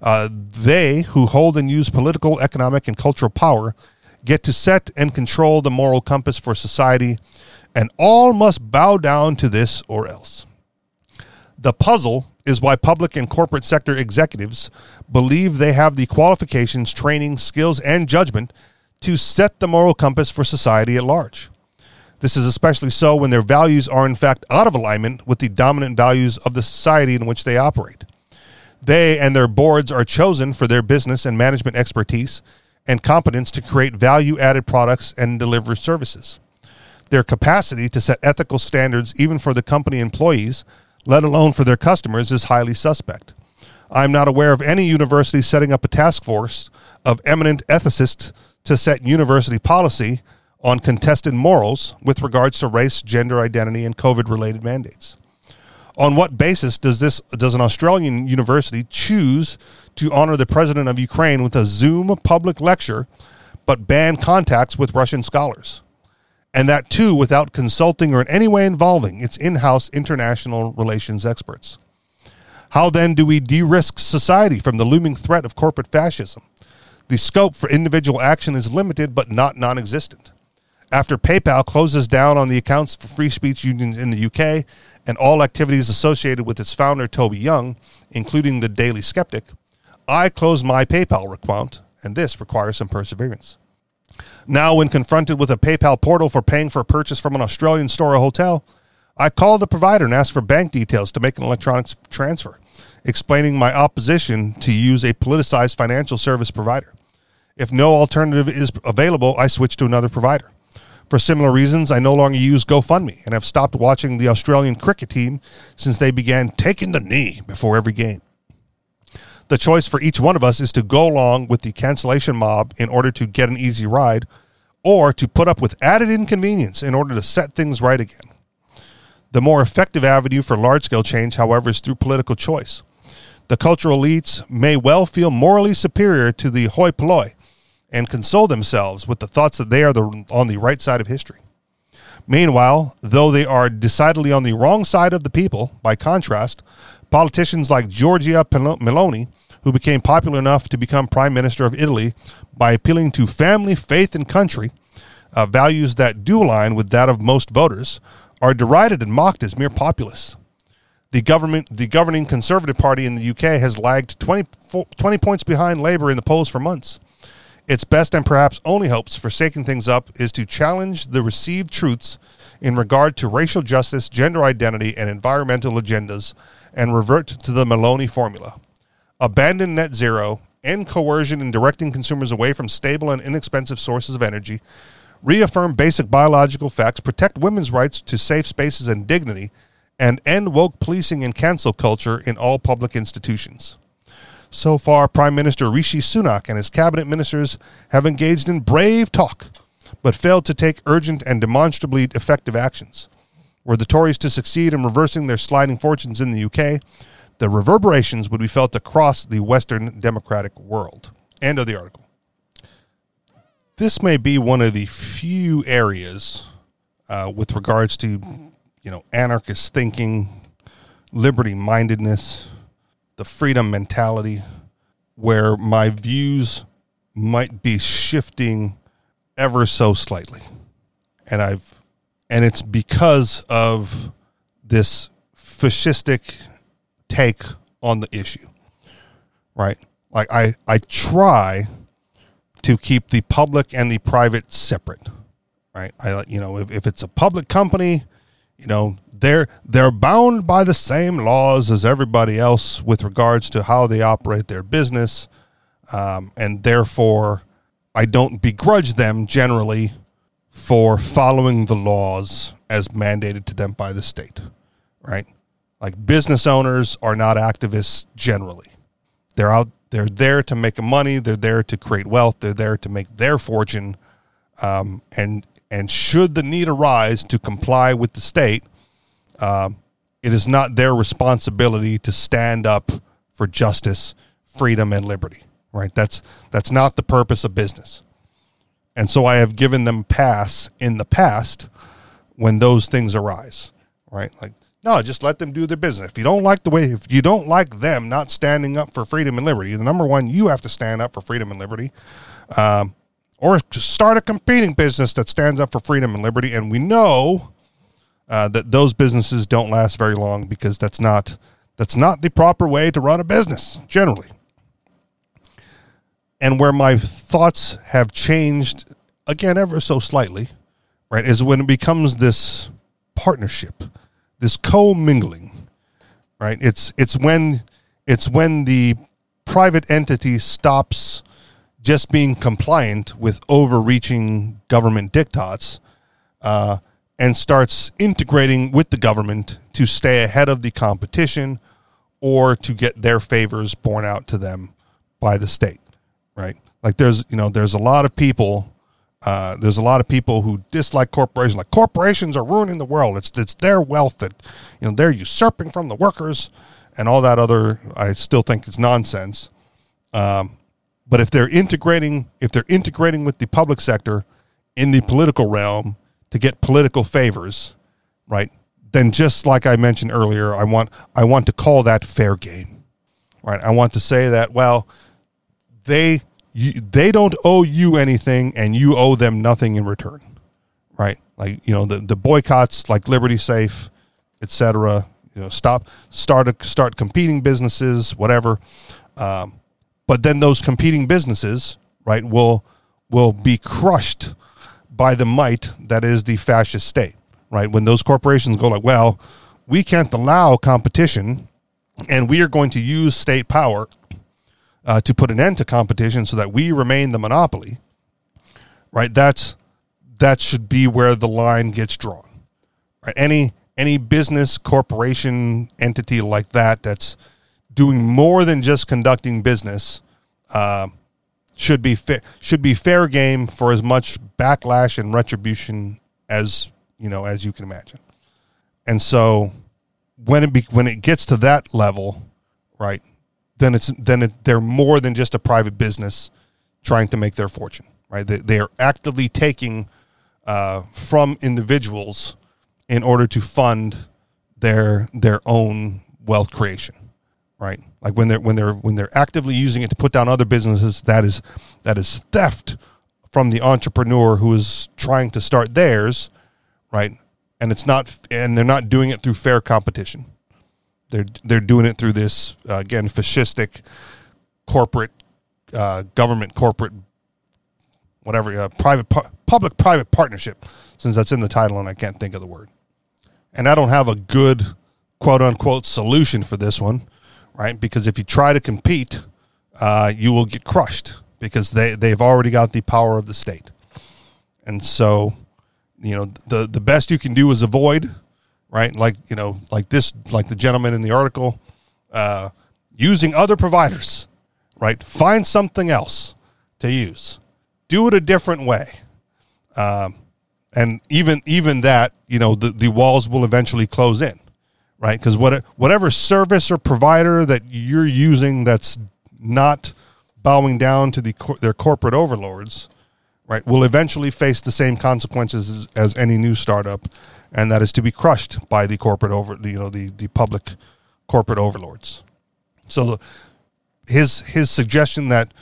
Uh, they, who hold and use political, economic, and cultural power, get to set and control the moral compass for society, and all must bow down to this or else. The puzzle is why public and corporate sector executives believe they have the qualifications, training, skills, and judgment to set the moral compass for society at large. This is especially so when their values are in fact out of alignment with the dominant values of the society in which they operate. They and their boards are chosen for their business and management expertise and competence to create value added products and deliver services. Their capacity to set ethical standards, even for the company employees, let alone for their customers, is highly suspect. I'm not aware of any university setting up a task force of eminent ethicists to set university policy on contested morals with regards to race, gender identity, and COVID related mandates on what basis does this does an Australian university choose to honor the president of Ukraine with a Zoom public lecture, but ban contacts with Russian scholars? And that too without consulting or in any way involving its in-house international relations experts. How then do we de-risk society from the looming threat of corporate fascism? The scope for individual action is limited but not non-existent. After PayPal closes down on the accounts for free speech unions in the UK and all activities associated with its founder, Toby Young, including the Daily Skeptic, I closed my PayPal account, and this requires some perseverance. Now, when confronted with a PayPal portal for paying for a purchase from an Australian store or hotel, I called the provider and asked for bank details to make an electronic transfer, explaining my opposition to use a politicized financial service provider. If no alternative is available, I switch to another provider. For similar reasons, I no longer use GoFundMe and have stopped watching the Australian cricket team since they began taking the knee before every game. The choice for each one of us is to go along with the cancellation mob in order to get an easy ride or to put up with added inconvenience in order to set things right again. The more effective avenue for large scale change, however, is through political choice. The cultural elites may well feel morally superior to the hoi polloi and console themselves with the thoughts that they are the, on the right side of history. Meanwhile, though they are decidedly on the wrong side of the people, by contrast, politicians like Giorgia Meloni, who became popular enough to become prime minister of Italy by appealing to family, faith, and country, uh, values that do align with that of most voters, are derided and mocked as mere populists. The government, the governing Conservative Party in the UK has lagged 20, 20 points behind Labour in the polls for months. Its best and perhaps only hopes for shaking things up is to challenge the received truths in regard to racial justice, gender identity, and environmental agendas and revert to the Meloni formula. Abandon net zero, end coercion in directing consumers away from stable and inexpensive sources of energy, reaffirm basic biological facts, protect women's rights to safe spaces and dignity, and end woke policing and cancel culture in all public institutions. So far, Prime Minister Rishi Sunak and his cabinet ministers have engaged in brave talk, but failed to take urgent and demonstrably effective actions. Were the Tories to succeed in reversing their sliding fortunes in the UK, the reverberations would be felt across the Western democratic world. End of the article. This may be one of the few areas uh, with regards to you know, anarchist thinking, liberty mindedness, the freedom mentality, where my views might be shifting ever so slightly. And I've, and it's because of this fascistic take on the issue, right? Like I, I try to keep the public and the private separate, right? I, you know, if, if it's a public company, you know they're they're bound by the same laws as everybody else with regards to how they operate their business um, and therefore i don't begrudge them generally for following the laws as mandated to them by the state right like business owners are not activists generally they're out they're there to make money they're there to create wealth they're there to make their fortune um, and and should the need arise to comply with the state, uh, it is not their responsibility to stand up for justice, freedom, and liberty. Right? That's that's not the purpose of business. And so I have given them pass in the past when those things arise. Right? Like no, just let them do their business. If you don't like the way, if you don't like them not standing up for freedom and liberty, the number one, you have to stand up for freedom and liberty. Um, or start a competing business that stands up for freedom and liberty. And we know uh, that those businesses don't last very long because that's not that's not the proper way to run a business generally. And where my thoughts have changed again ever so slightly, right, is when it becomes this partnership, this co-mingling, right? It's it's when it's when the private entity stops just being compliant with overreaching government diktats uh, and starts integrating with the government to stay ahead of the competition or to get their favors borne out to them by the state, right? Like there's, you know, there's a lot of people, uh, there's a lot of people who dislike corporations. Like corporations are ruining the world. It's it's their wealth that, you know, they're usurping from the workers and all that other. I still think it's nonsense. Um, but if they're integrating, if they're integrating with the public sector in the political realm to get political favors, right? Then just like I mentioned earlier, I want I want to call that fair game, right? I want to say that well, they you, they don't owe you anything, and you owe them nothing in return, right? Like you know the the boycotts, like Liberty Safe, etc. You know, stop start start competing businesses, whatever. Um, but then those competing businesses, right, will will be crushed by the might that is the fascist state, right? When those corporations go like, well, we can't allow competition, and we are going to use state power uh, to put an end to competition so that we remain the monopoly, right? That's that should be where the line gets drawn. Right? Any any business corporation entity like that that's doing more than just conducting business uh, should be fa- should be fair game for as much backlash and retribution as you know as you can imagine. And so when it be, when it gets to that level, right, then it's then it, they're more than just a private business trying to make their fortune, right? They, they are actively taking uh, from individuals in order to fund their their own wealth creation, right? Like when they're when they're when they're actively using it to put down other businesses, that is that is theft from the entrepreneur who is trying to start theirs, right? And it's not and they're not doing it through fair competition. They're they're doing it through this uh, again fascistic corporate uh, government corporate whatever uh, private pu- public private partnership since that's in the title and I can't think of the word. And I don't have a good quote unquote solution for this one, right? Because if you try to compete, uh, you will get crushed because they, they've already got the power of the state. And so, you know, the, the best you can do is avoid, right? Like, you know, like this, like the gentleman in the article, uh, using other providers, right? Find something else to use. Do it a different way. Um, and even even that, you know, the, the walls will eventually close in, right? Because what whatever service or provider that you're using that's not bowing down to the their corporate overlords, right, will eventually face the same consequences as, as any new startup, and that is to be crushed by the corporate over, you know, the the public corporate overlords. So, his his suggestion that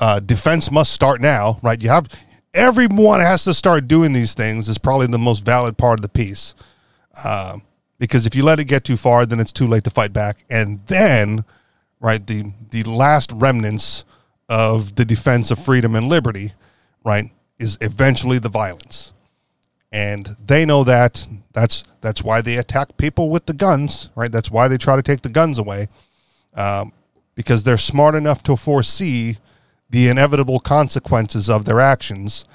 uh, defense must start now, right? You have everyone has to start doing these things is probably the most valid part of the piece. Uh, because if you let it get too far, then it's too late to fight back. And then, right, the the last remnants of the defense of freedom and liberty, right, is eventually the violence. And they know that. That's that's why they attack people with the guns, right? That's why they try to take the guns away, um, because they're smart enough to foresee the inevitable consequences of their actions,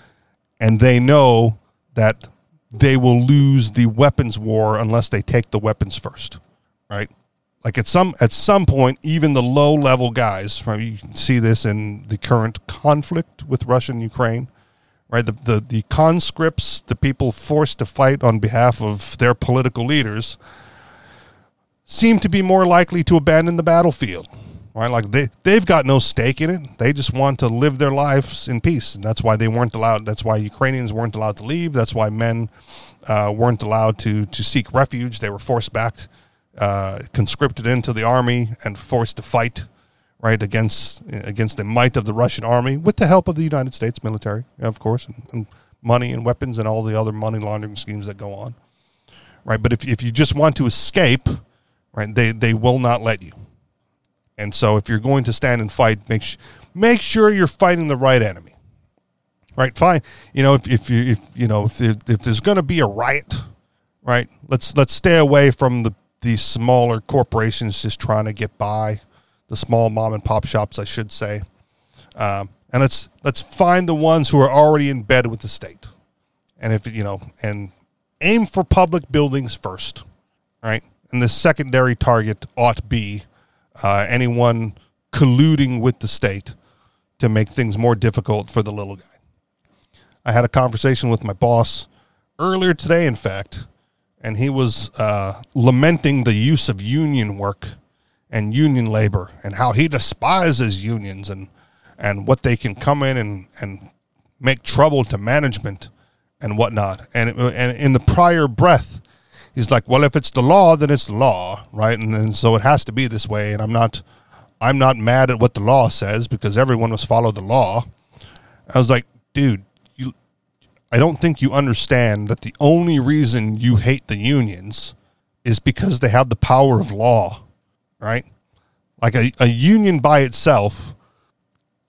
and they know that they will lose the weapons war unless they take the weapons first, right? Like at some at some point, even the low level guys, right? You can see this in the current conflict with Russia and Ukraine, right? The the the conscripts, the people forced to fight on behalf of their political leaders, seem to be more likely to abandon the battlefield right? Like they they've got no stake in it. They just want to live their lives in peace, and that's why they weren't allowed. That's why Ukrainians weren't allowed to leave. That's why men uh, weren't allowed to to seek refuge. They were forced back, uh, conscripted into the army, and forced to fight, right against against the might of the Russian army with the help of the United States military, of course, and, and money and weapons and all the other money laundering schemes that go on, right? But if if you just want to escape, right, they they will not let you and so if you're going to stand and fight, make sh- make sure you're fighting the right enemy. Right? Fine. You know, if if you if you know if if there's going to be a riot, right? Let's let's stay away from the these smaller corporations just trying to get by, the small mom and pop shops, I should say. Um, and let's let's find the ones who are already in bed with the state. And if you know, and aim for public buildings first, right? And the secondary target ought be uh, anyone colluding with the state to make things more difficult for the little guy. I had a conversation with my boss earlier today, in fact, and he was uh, lamenting the use of union work and union labor and how he despises unions and and what they can come in and, and make trouble to management and whatnot. And, and in the prior breath, he's like, well, if it's the law, then it's the law, right? And, and so it has to be this way. And I'm not, I'm not mad at what the law says because everyone must follow the law. I was like, dude, you, I don't think you understand that the only reason you hate the unions is because they have the power of law, right? Like a, a union by itself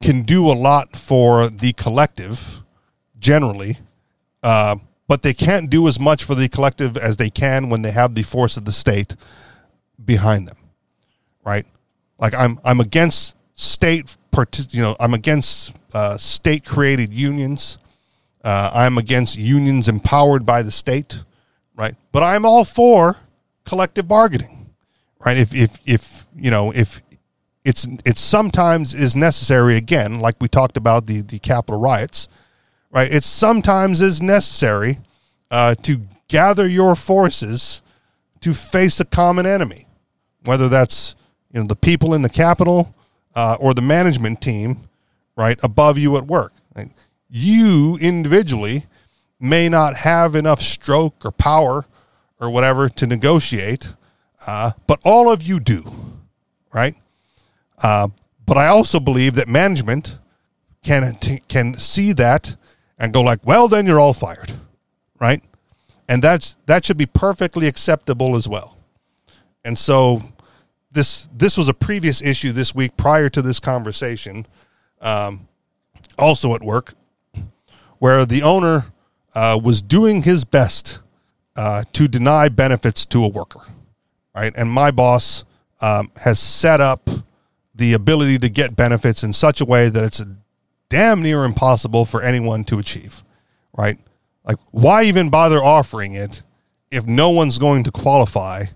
can do a lot for the collective generally. Uh, but they can't do as much for the collective as they can when they have the force of the state behind them right like i'm i'm against state you know i'm against uh, state created unions uh, i'm against unions empowered by the state right but i'm all for collective bargaining right if if if you know if it's it sometimes is necessary again like we talked about the the capitol riots right? It sometimes is necessary uh, to gather your forces to face a common enemy, whether that's you know the people in the capital uh, or the management team, right above you at work. Right? You individually, may not have enough stroke or power or whatever to negotiate, uh, but all of you do, right? Uh, but I also believe that management can can see that and go like, well, then you're all fired, right? And that's that should be perfectly acceptable as well. And so this this was a previous issue this week prior to this conversation, um, also at work, where the owner uh, was doing his best uh, to deny benefits to a worker, right? And my boss um, has set up the ability to get benefits in such a way that it's damn near impossible for anyone to achieve, right? Like, why even bother offering it if no one's going to qualify?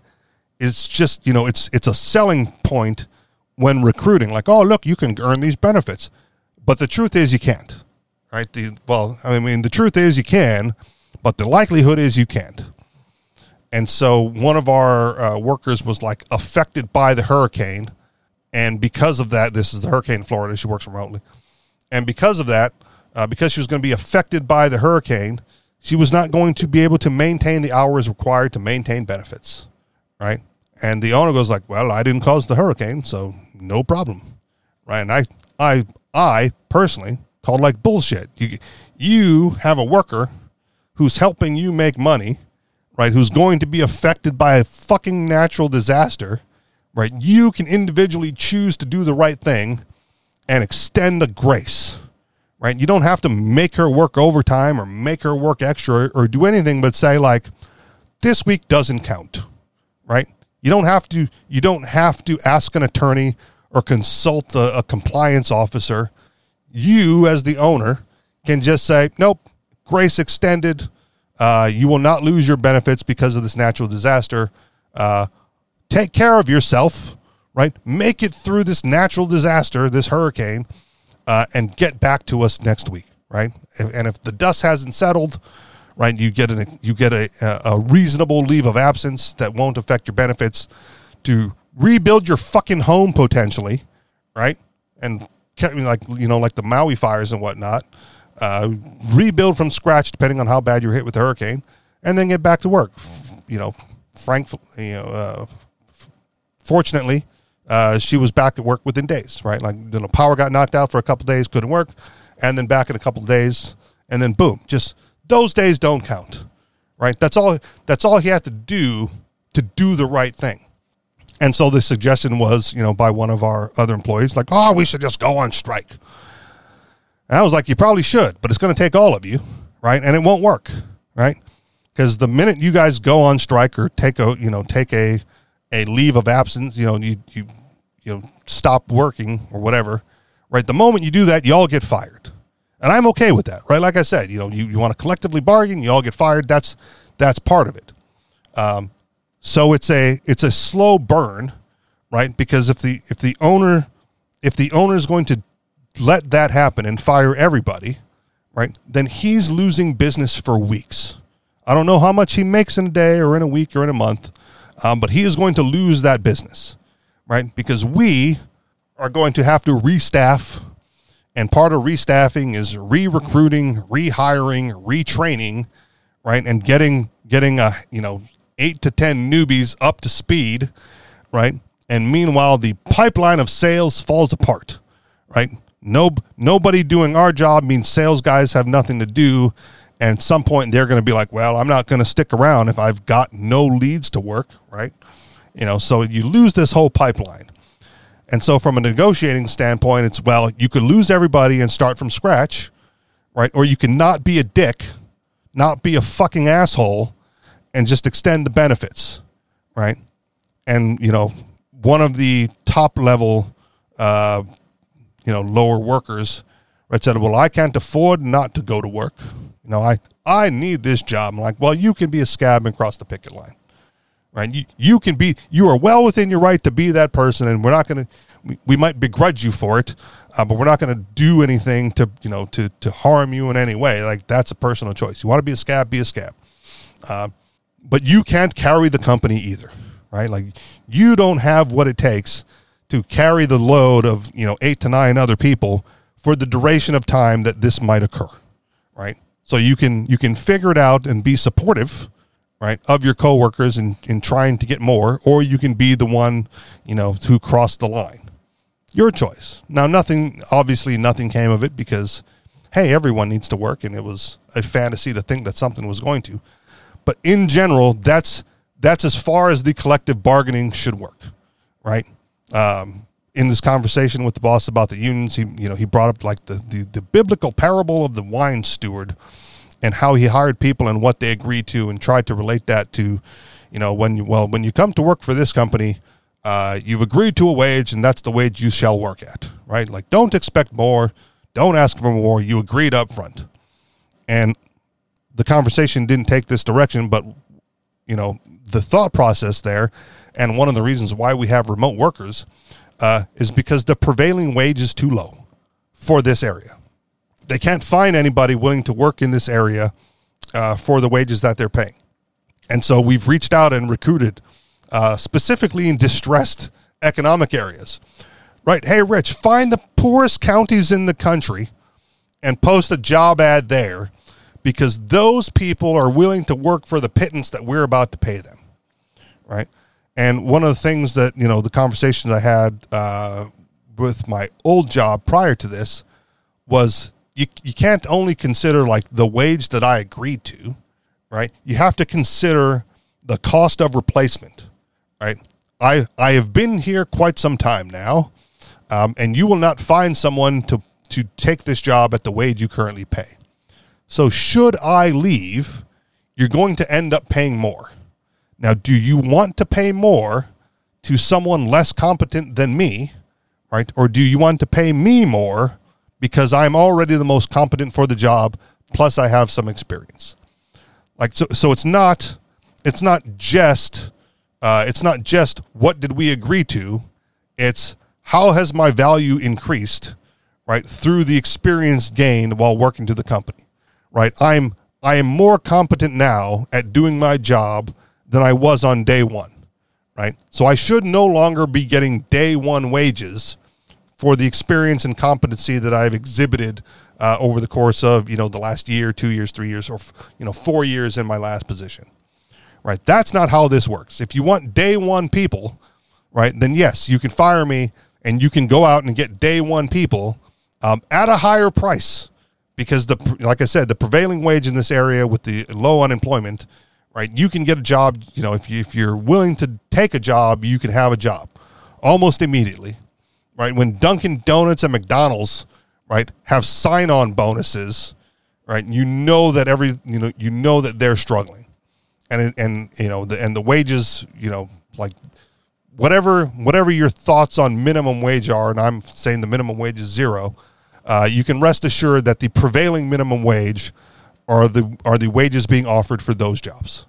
It's just, you know, it's it's a selling point when recruiting. Like, oh, look, you can earn these benefits, but the truth is you can't, right? The well, I mean, the truth is you can, but the likelihood is you can't. And so one of our uh, workers was like affected by the hurricane, and because of that, this is the hurricane in Florida. She works remotely, and because of that, uh, because she was going to be affected by the hurricane, she was not going to be able to maintain the hours required to maintain benefits, right? And the owner goes like, "Well, I didn't cause the hurricane, so no problem." Right? And I I I personally called like bullshit. You you have a worker who's helping you make money, right? Who's going to be affected by a fucking natural disaster, right? You can individually choose to do the right thing and extend the grace right? You don't have to make her work overtime or make her work extra or do anything but say like this week doesn't count, right? You don't have to you don't have to ask an attorney or consult a, a compliance officer. You as the owner can just say, "Nope, grace extended. Uh, you will not lose your benefits because of this natural disaster. Uh, take care of yourself, right? Make it through this natural disaster, this hurricane, uh, and get back to us next week, right? And if the dust hasn't settled, right, you get an you get a, a reasonable leave of absence that won't affect your benefits to rebuild your fucking home potentially, right? And like you know, like the Maui fires and whatnot, uh, rebuild from scratch depending on how bad you're hit with the hurricane, and then get back to work. You know, frank, you know, uh, fortunately, uh, she was back at work within days, right? Like, you know, power got knocked out for a couple days, couldn't work, and then back in a couple days, and then boom, just those days don't count, right? That's all. That's all he had to do to do the right thing. And so the suggestion was, you know, by one of our other employees, like, oh, we should just go on strike. And I was like, you probably should, but it's going to take all of you, right? And it won't work, right? Because the minute you guys go on strike or take a, you know, take a a leave of absence, you know, you you you know stop working or whatever, right? The moment you do that, you all get fired, and I'm okay with that, right? Like I said, you know, you, you want to collectively bargain, you all get fired. That's that's part of it. Um, so it's a it's a slow burn, right? Because if the if the owner if the owner is going to let that happen and fire everybody, right? Then he's losing business for weeks. I don't know how much he makes in a day or in a week or in a month, um, but he is going to lose that business, right? Because we are going to have to restaff. And part of restaffing is re-recruiting, rehiring, retraining, right? And getting getting a you know eight to ten newbies up to speed, right? And meanwhile, the pipeline of sales falls apart, right? No, nobody doing our job means sales guys have nothing to do and some point they're going to be like, well, I'm not going to stick around if I've got no leads to work, right? You know, so you lose this whole pipeline. And so from a negotiating standpoint, it's well, you could lose everybody and start from scratch, right? Or you can not be a dick, not be a fucking asshole and just extend the benefits, right? And, you know, one of the top level uh, you know, lower workers right said, Well, I can't afford not to go to work you know, I, I need this job. I'm like, well, you can be a scab and cross the picket line, right? You, you can be, you are well within your right to be that person. And we're not going to, we, we might begrudge you for it, uh, but we're not going to do anything to, you know, to, to harm you in any way. Like that's a personal choice. You want to be a scab, be a scab. Uh, but you can't carry the company either, right? Like you don't have what it takes to carry the load of, you know, eight to nine other people for the duration of time that this might occur, right? So you can you can figure it out and be supportive, right, of your coworkers and in, in trying to get more, or you can be the one, you know, who crossed the line. Your choice. Now, nothing obviously nothing came of it because, hey, everyone needs to work, and it was a fantasy to think that something was going to. But in general, that's that's as far as the collective bargaining should work, right? Um, in this conversation with the boss about the unions, he you know he brought up like the, the, the biblical parable of the wine steward and how he hired people and what they agreed to and tried to relate that to, you know, when you well when you come to work for this company, uh, you've agreed to a wage and that's the wage you shall work at, right? Like don't expect more, don't ask for more. You agreed up front, and the conversation didn't take this direction, but you know the thought process there, and one of the reasons why we have remote workers uh, is because the prevailing wage is too low for this area. They can't find anybody willing to work in this area uh, for the wages that they're paying. And so we've reached out and recruited uh, specifically in distressed economic areas. Right. Hey, Rich, find the poorest counties in the country and post a job ad there because those people are willing to work for the pittance that we're about to pay them. Right. And one of the things that, you know, the conversations I had uh, with my old job prior to this was you, you can't only consider like the wage that I agreed to, right? You have to consider the cost of replacement, right? I, I have been here quite some time now, um, and you will not find someone to, to take this job at the wage you currently pay. So, should I leave, you're going to end up paying more now, do you want to pay more to someone less competent than me, right? Or do you want to pay me more because I'm already the most competent for the job, plus I have some experience? Like so, so it's not it's not just uh, it's not just what did we agree to. It's how has my value increased, right, through the experience gained while working to the company, right? I'm I am more competent now at doing my job than I was on day one, right? So I should no longer be getting day one wages for the experience and competency that I've exhibited uh, over the course of you know the last year, two years, three years, or you know four years in my last position, right? That's not how this works. If you want day one people, right, then yes, you can fire me and you can go out and get day one people um, at a higher price because the like I said, the prevailing wage in this area with the low unemployment right? You can get a job, you know, if, you, if you're willing to take a job, you can have a job almost immediately, right? When Dunkin' Donuts and McDonald's, right, have sign on bonuses, right? You know that every, you know, you know that they're struggling. And, and, you know, the, and the wages, you know, like whatever, whatever your thoughts on minimum wage are, and I'm saying the minimum wage is zero, uh, you can rest assured that the prevailing minimum wage are the are the wages being offered for those jobs.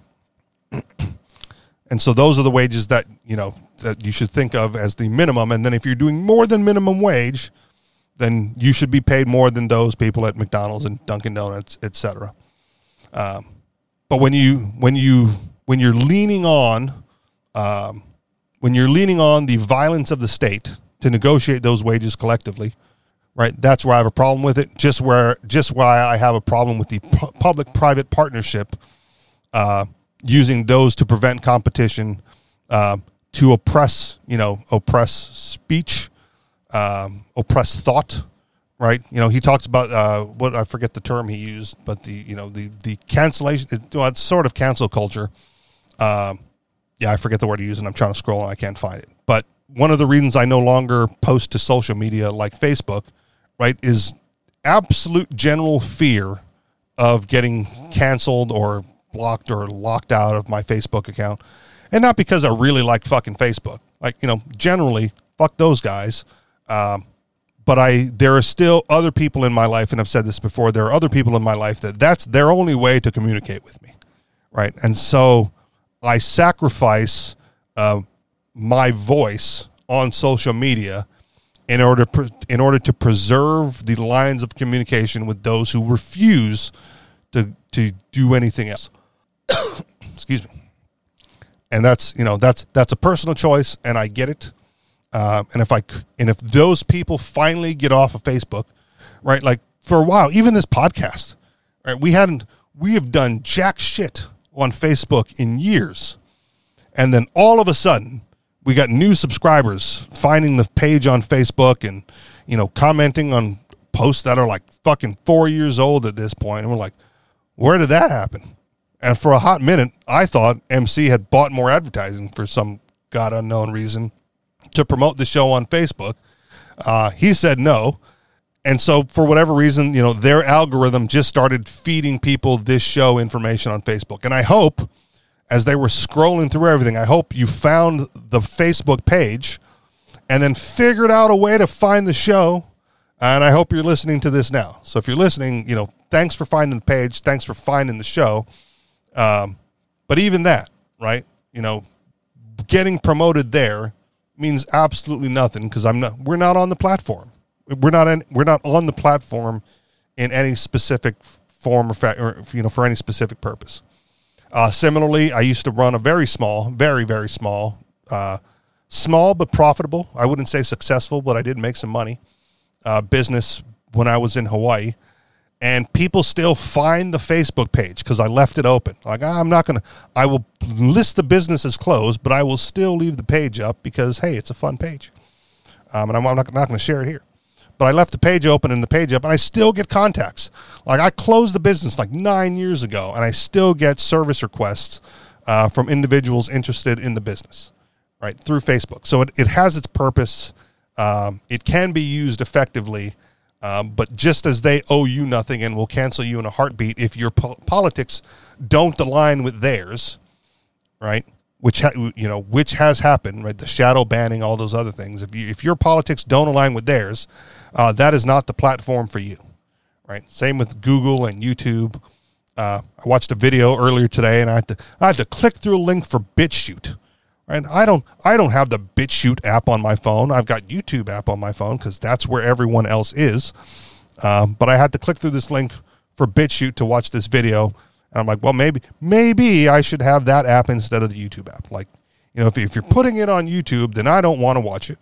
and so those are the wages that, you know, that you should think of as the minimum and then if you're doing more than minimum wage, then you should be paid more than those people at McDonald's and Dunkin' Donuts, etc. Um, but when you when you when you're leaning on um, when you're leaning on the violence of the state to negotiate those wages collectively, right? That's where I have a problem with it. Just where, just why I have a problem with the pu- public-private partnership, uh, using those to prevent competition, uh, to oppress, you know, oppress speech, um, oppress thought, right? You know, he talks about uh, what I forget the term he used, but the you know the the cancellation, well, it's sort of cancel culture. Uh, yeah, I forget the word he used, and I'm trying to scroll and I can't find it. But one of the reasons I no longer post to social media like Facebook right, is absolute general fear of getting canceled or blocked or locked out of my Facebook account. And not because I really like fucking Facebook. Like, you know, generally, fuck those guys. Um, but I, there are still other people in my life, and I've said this before. There are other people in my life that that's their only way to communicate with me, right? And so I sacrifice uh, my voice on social media in order in order to preserve the lines of communication with those who refuse to to do anything else. [COUGHS] Excuse me. And that's you know that's that's a personal choice, and I get it. Uh, and if I and if those people finally get off of Facebook, right? Like for a while, even this podcast, Right? We hadn't we have done jack shit on Facebook in years. And then all of a sudden, we got new subscribers finding the page on Facebook and, you know, commenting on posts that are like fucking four years old at this point. And we're like, where did that happen? And for a hot minute, I thought MC had bought more advertising for some god unknown reason to promote the show on Facebook. Uh, he said no. And so, for whatever reason, you know, their algorithm just started feeding people this show information on Facebook. And I hope, as they were scrolling through everything, I hope you found the Facebook page and then figured out a way to find the show. And I hope you're listening to this now. So, if you're listening, you know, thanks for finding the page. Thanks for finding the show. Um, but even that, right? You know, getting promoted there means absolutely nothing because I'm not. We're not on the platform. We're not. In, we're not on the platform in any specific form or, fa- or you know for any specific purpose. Uh, similarly, I used to run a very small, very very small, uh, small but profitable. I wouldn't say successful, but I did make some money. Uh, business when I was in Hawaii and people still find the Facebook page because I left it open. Like ah, I'm not gonna, I will list the business as closed, but I will still leave the page up because hey, it's a fun page, um, and I'm, I'm not, not going to share it here. But I left the page open and the page up, and I still get contacts. Like I closed the business like nine years ago, and I still get service requests uh, from individuals interested in the business, right through Facebook. So it, it has its purpose. Um, it can be used effectively um, but just as they owe you nothing and will cancel you in a heartbeat if your po- politics don't align with theirs, right? Which ha- you know, which has happened, right? The shadow banning, all those other things. If you if your politics don't align with theirs, uh, that is not the platform for you, right? Same with Google and YouTube. Uh, I watched a video earlier today, and I had to I had to click through a link for BitChute Right? I don't I don't have the BitChute app on my phone. I've got YouTube app on my phone because that's where everyone else is. Um, but I had to click through this link for BitChute to watch this video, and I'm like, well, maybe maybe I should have that app instead of the YouTube app. Like, you know, if, if you're putting it on YouTube, then I don't want to watch it.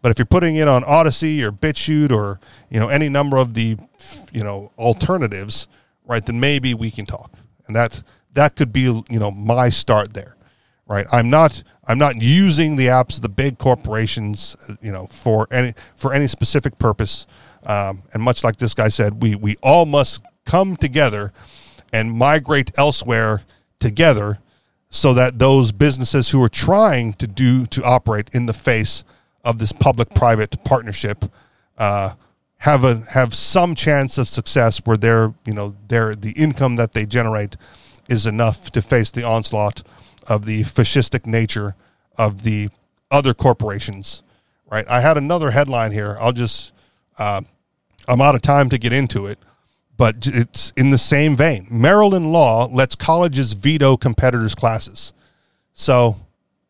But if you're putting it on Odysee or BitChute or you know any number of the you know alternatives, right? Then maybe we can talk, and that that could be you know my start there right? I'm not I'm not using the apps of the big corporations, you know, for any for any specific purpose. Um, and much like this guy said, we we all must come together and migrate elsewhere together, so that those businesses who are trying to do to operate in the face of this public-private partnership uh, have a have some chance of success where their you know their the income that they generate is enough to face the onslaught of the fascistic nature of the other corporations, right? I had another headline here. I'll just, uh, I'm out of time to get into it, but it's in the same vein. Maryland law lets colleges veto competitors' classes. So,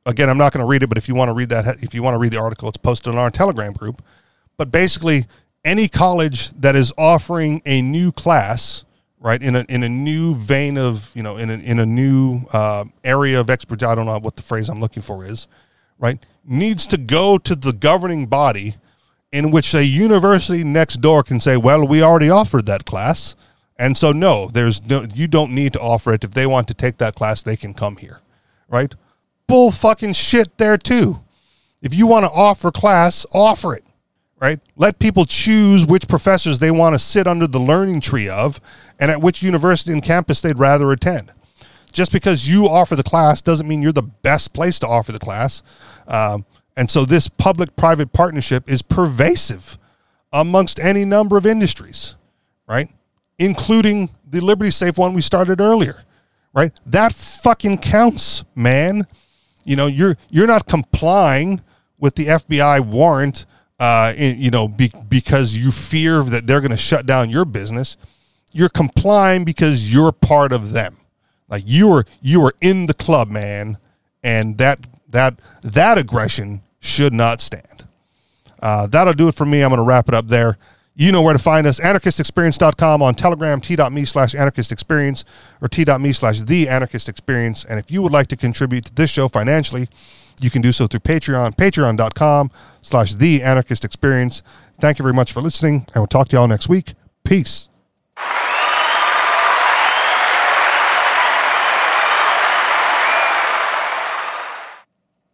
again, I'm not going to read it, but if you want to read that, if you want to read the article, it's posted on our Telegram group. But basically, any college that is offering a new class right in a in a new vein of you know in a, in a new uh, area of expertise. I don't know what the phrase I'm looking for is, right? Needs to go to the governing body, in which a university next door can say, "Well, we already offered that class." And so, no, there's no, you don't need to offer it. If they want to take that class, they can come here, right? Bull fucking shit there too. If you want to offer class, offer it right? Let people choose which professors they want to sit under the learning tree of and at which university and campus they'd rather attend. Just because you offer the class doesn't mean you're the best place to offer the class. Um, and so this public private partnership is pervasive amongst any number of industries, right? Including the Liberty Safe one we started earlier, right? That fucking counts, man. You know, you're you're not complying with the FBI warrant uh, in, you know, be, because you fear that they're going to shut down your business. You're complying because you're part of them. Like you are, you are in the club, man, and that that that aggression should not stand. Uh, that'll do it for me. I'm going to wrap it up there. You know where to find us, anarchistexperience.com on Telegram, t.me slash anarchistexperience or t.me slash the anarchist experience. And if you would like to contribute to this show financially, you can do so through Patreon, patreon.com slash the anarchist experience. Thank you very much for listening, and we'll talk to y'all next week. Peace.